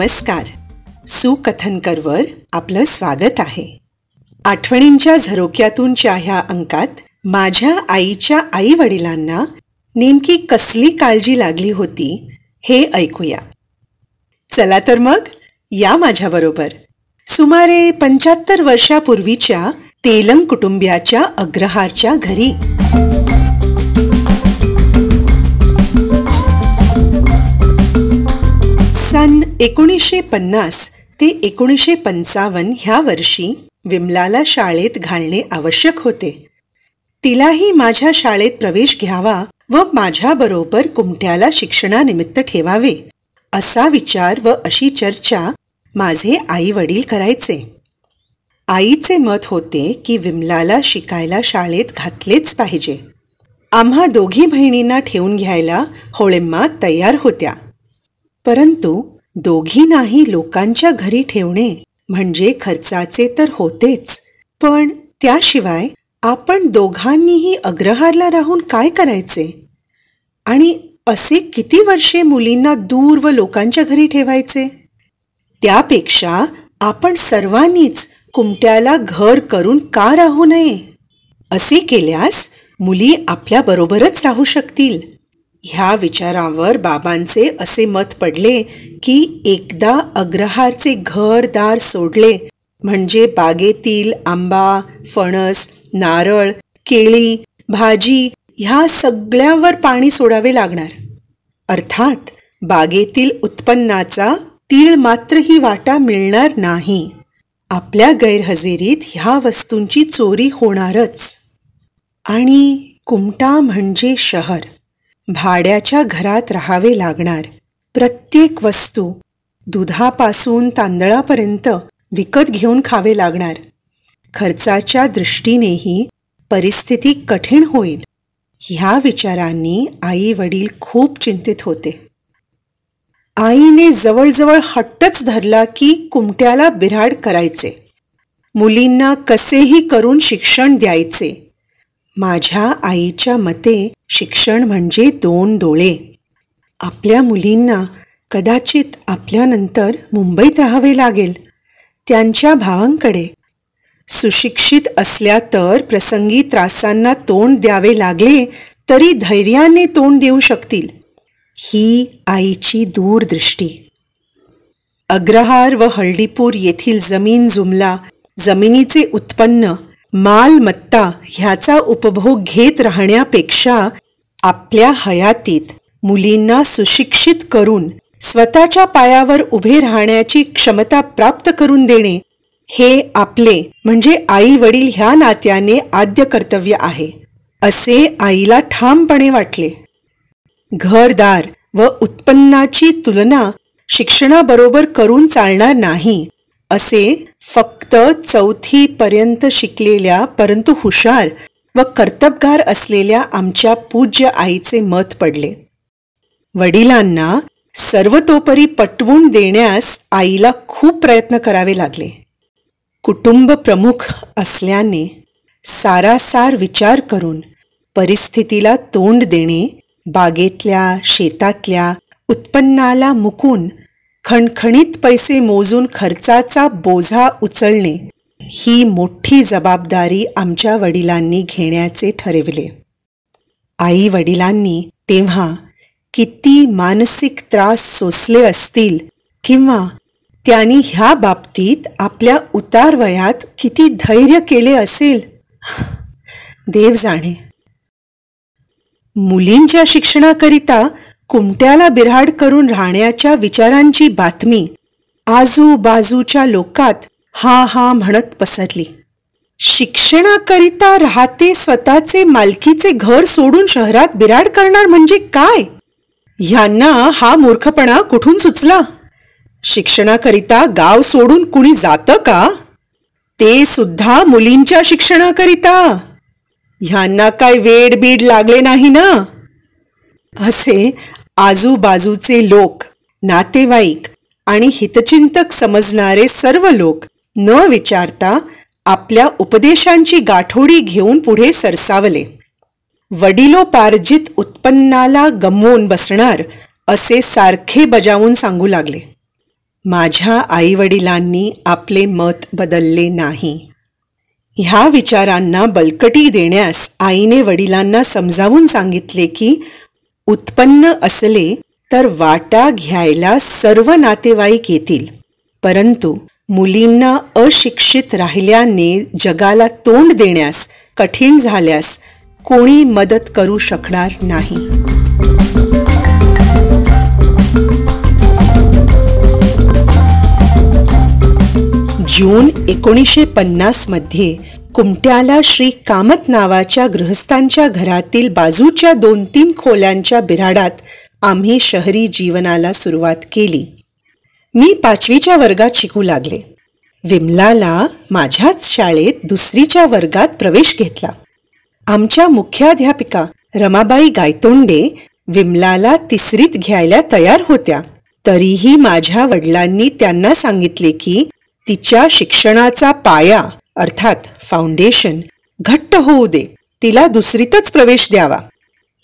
नमस्कार. सुकथनकरवर आपलं स्वागत आहे. आठवणींच्या झरोक्यातूनच्या ह्या अंकात माझ्या आईच्या आई वडिलांना नेमकी कसली काळजी लागली होती हे ऐकूया. चला तर मग या माझ्याबरोबर. सुमारे पंच्याहत्तर वर्षापूर्वीच्या तेलंग कुटुंबियाच्या अग्रहारच्या घरी. सन एकोणीसशे पन्नास ते एकोणीसशे पंचावन्न ह्या वर्षी विमलाला शाळेत घालणे आवश्यक होते. तिलाही माझ्या शाळेत प्रवेश घ्यावा व माझ्याबरोबर कुमट्याला शिक्षणानिमित्त ठेवावे असा विचार व अशी चर्चा माझे आई वडील करायचे. आईचे मत होते की विमलाला शिकायला शाळेत घातलेच पाहिजे. आम्हा दोघी बहिणींना ठेवून घ्यायला होळिम्मा तयार होत्या. परंतु दोघींनाही लोकांच्या घरी ठेवणे म्हणजे खर्चाचे तर होतेच. पण त्याशिवाय आपण दोघांनीही अग्रहारला राहून काय करायचे? आणि असे किती वर्षे मुलींना दूर व लोकांच्या घरी ठेवायचे? त्यापेक्षा आपण सर्वांनीच कुमट्याला घर करून का राहू नये? असे केल्यास मुली आपल्याबरोबरच राहू शकतील. ह्या विचारावर बाबांचे असे मत पडले की एकदा अग्रहारचे घरदार सोडले म्हणजे बागेतील आंबा फणस नारळ केळी भाजी ह्या सगळ्यावर पाणी सोडावे लागणार. अर्थात बागेतील उत्पन्नाचा तीळ मात्रही वाटा मिळणार नाही. आपल्या गैरहजेरीत ह्या वस्तूंची चोरी होणारच. आणि कुमटा म्हणजे शहर. भाड्याच्या घरात राहावे लागणार. प्रत्येक वस्तू दुधापासून तांदळापर्यंत विकत घेऊन खावे लागणार. खर्चाच्या दृष्टीनेही परिस्थिती कठीण होईल. ह्या विचारांनी आई वडील खूप चिंतित होते. आईने जवळजवळ हट्टच धरला की कुमट्याला बिराड करायचे. मुलींना कसेही करून शिक्षण द्यायचे. माझ्या आईच्या मते शिक्षण म्हणजे दोन डोळे. आपल्या मुलींना कदाचित आपल्यानंतर मुंबईत राहावे लागेल. त्यांच्या भावांकडे. सुशिक्षित असल्या तर प्रसंगी त्रासांना तोंड द्यावे लागले तरी धैर्याने तोंड देऊ शकतील. ही आईची दूरदृष्टी. अग्रहार व हळदीपूर येथील जमीन जुमला जमिनीचे उत्पन्न मालमत्ता ह्याचा उपभोग घेत राहण्यापेक्षा आपल्या हयातीत मुलींना सुशिक्षित करून स्वतःच्या पायावर उभे राहण्याची क्षमता प्राप्त करून देणे हे आपले म्हणजे आई वडील ह्या नात्याने आद्य कर्तव्य आहे असे आईला ठामपणे वाटले. घरदार व उत्पन्नाची तुलना शिक्षणाबरोबर करून चालणार नाही असे फक्त चौथी पर्यंत शिकलेल्या परंतु हुशार व कर्तबगार असलेल्या आमच्या पूज्य आईचे मत पडले. वडिलांना सर्वतोपरी पटवून देण्यास आईला खूप प्रयत्न करावे लागले. कुटुंब प्रमुख असल्याने सारासार विचार करून परिस्थितीला तोंड देणे बागेतल्या शेतातल्या उत्पन्नाला मुकून खणखणीत पैसे मोजून खर्चाचा बोझा उचलणे ही मोठी जबाबदारी आमच्या वडिलांनी घेण्याचे ठरविले. आई वडिलांनी तेव्हा किती मानसिक त्रास सोसले असतील किंवा त्यांनी ह्या बाबतीत आपल्या उतार वयात किती धैर्य केले असेल? देव जाणे. मुलींच्या शिक्षणाकरिता कुमट्याला बिराड करून राहण्याच्या विचारांची बातमी आजूबाजूच्या लोकात हा हा म्हणत पसरली. शिक्षणाकरिता राहते स्वतःचे मालकीचे घर सोडून शहरात बिराड करणार म्हणजे काय? ह्यांना हा मूर्खपणा कुठून सुचला? शिक्षणाकरिता गाव सोडून कुणी जातं का? ते सुद्धा मुलींच्या शिक्षणाकरिता. ह्यांना काय वेड बीड लागले नाही ना? असे आजूबाजूचे लोक नातेवाईक आणि हितचिंतक समजणारे सर्व लोक न विचारता आपल्या उपदेशांची गाठोडी घेऊन पुढे सरसावले. वडिलोपार्जित उत्पन्नाला गमवून बसणार असे सारखे बजावून सांगू लागले. माझ्या आईवडिलांनी आपले मत बदलले नाही. ह्या विचारांना बलकटी देण्यास आईने वडिलांना समजावून सांगितले की उत्पन्न असले तर वाटा घ्यायला सर्व नातेवाईक येतील. परंतु मुलींना अशिक्षित राहिल्याने जगाला तोंड देण्यास कठीण झाल्यास कोणी मदत करू शकणार नाही. जून एकोणीसशे पन्नासमध्ये कुमट्याला श्री कामत नावाच्या गृहस्थांच्या घरातील बाजूच्या दोन तीन खोल्यांच्या बिराडात आम्ही शहरी जीवनाला सुरुवात केली. मी पाचवीच्या वर्गात शिकू लागले. विमलाला माझ्याच शाळेत दुसरीच्या वर्गात प्रवेश घेतला. आमच्या मुख्याध्यापिका रमाबाई गायतोंडे विमलाला तिसरीत घ्यायला तयार होत्या. तरीही माझ्या वडिलांनी त्यांना सांगितले की तिच्या शिक्षणाचा पाया अर्थात फाउंडेशन घट्ट होऊ दे तिला दुसरीतच प्रवेश द्यावा.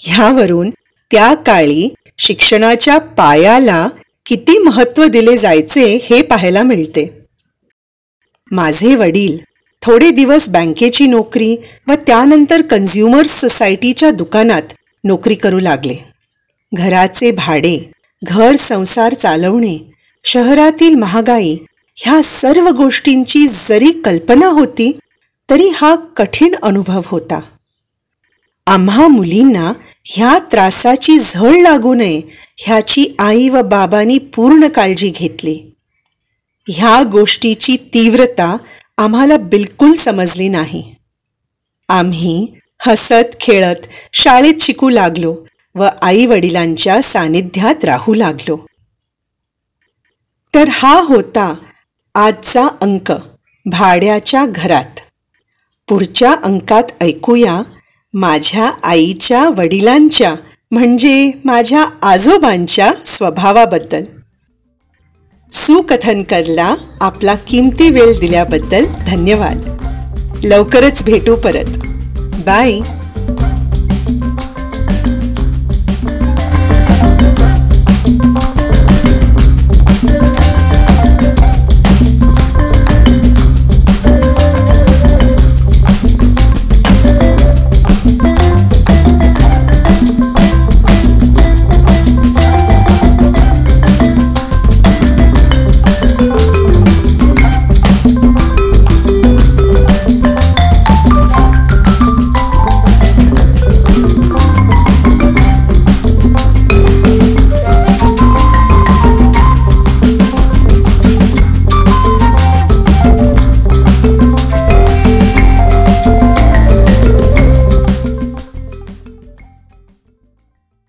ह्यावरून त्या काळी शिक्षणाच्या पायाला किती महत्त्व दिले जायचे हे पाहायला मिळते. माझे वडील थोडे दिवस बँकेची नोकरी व त्यानंतर कन्झ्युमर्स सोसायटीच्या दुकानात नोकरी करू लागले. घराचे भाडे घर संसार चालवणे शहरातील महागाई ह्या सर्व गोष्टींची जरी कल्पना होती तरी हा कठीण अनुभव होता. आम्हा मुलींना ह्या त्रासाची झळ लागू नये ह्याची आई व बाबांनी पूर्ण काळजी घेतली. ह्या गोष्टीची तीव्रता आम्हाला बिलकुल समजली नाही. आम्ही हसत खेळत शाळेत शिकू लागलो व आई वडिलांच्या सानिध्यात राहू लागलो. तर हा होता आजचा अंक. भाड्याच्या घरात. पुढच्या अंकात ऐकूया माझ्या आईच्या वडिलांच्या म्हणजे माझ्या आजोबांच्या स्वभावाबद्दल. सुकथनकरला आपला किमती वेळ दिल्याबद्दल धन्यवाद. लवकरच भेटू परत. बाय.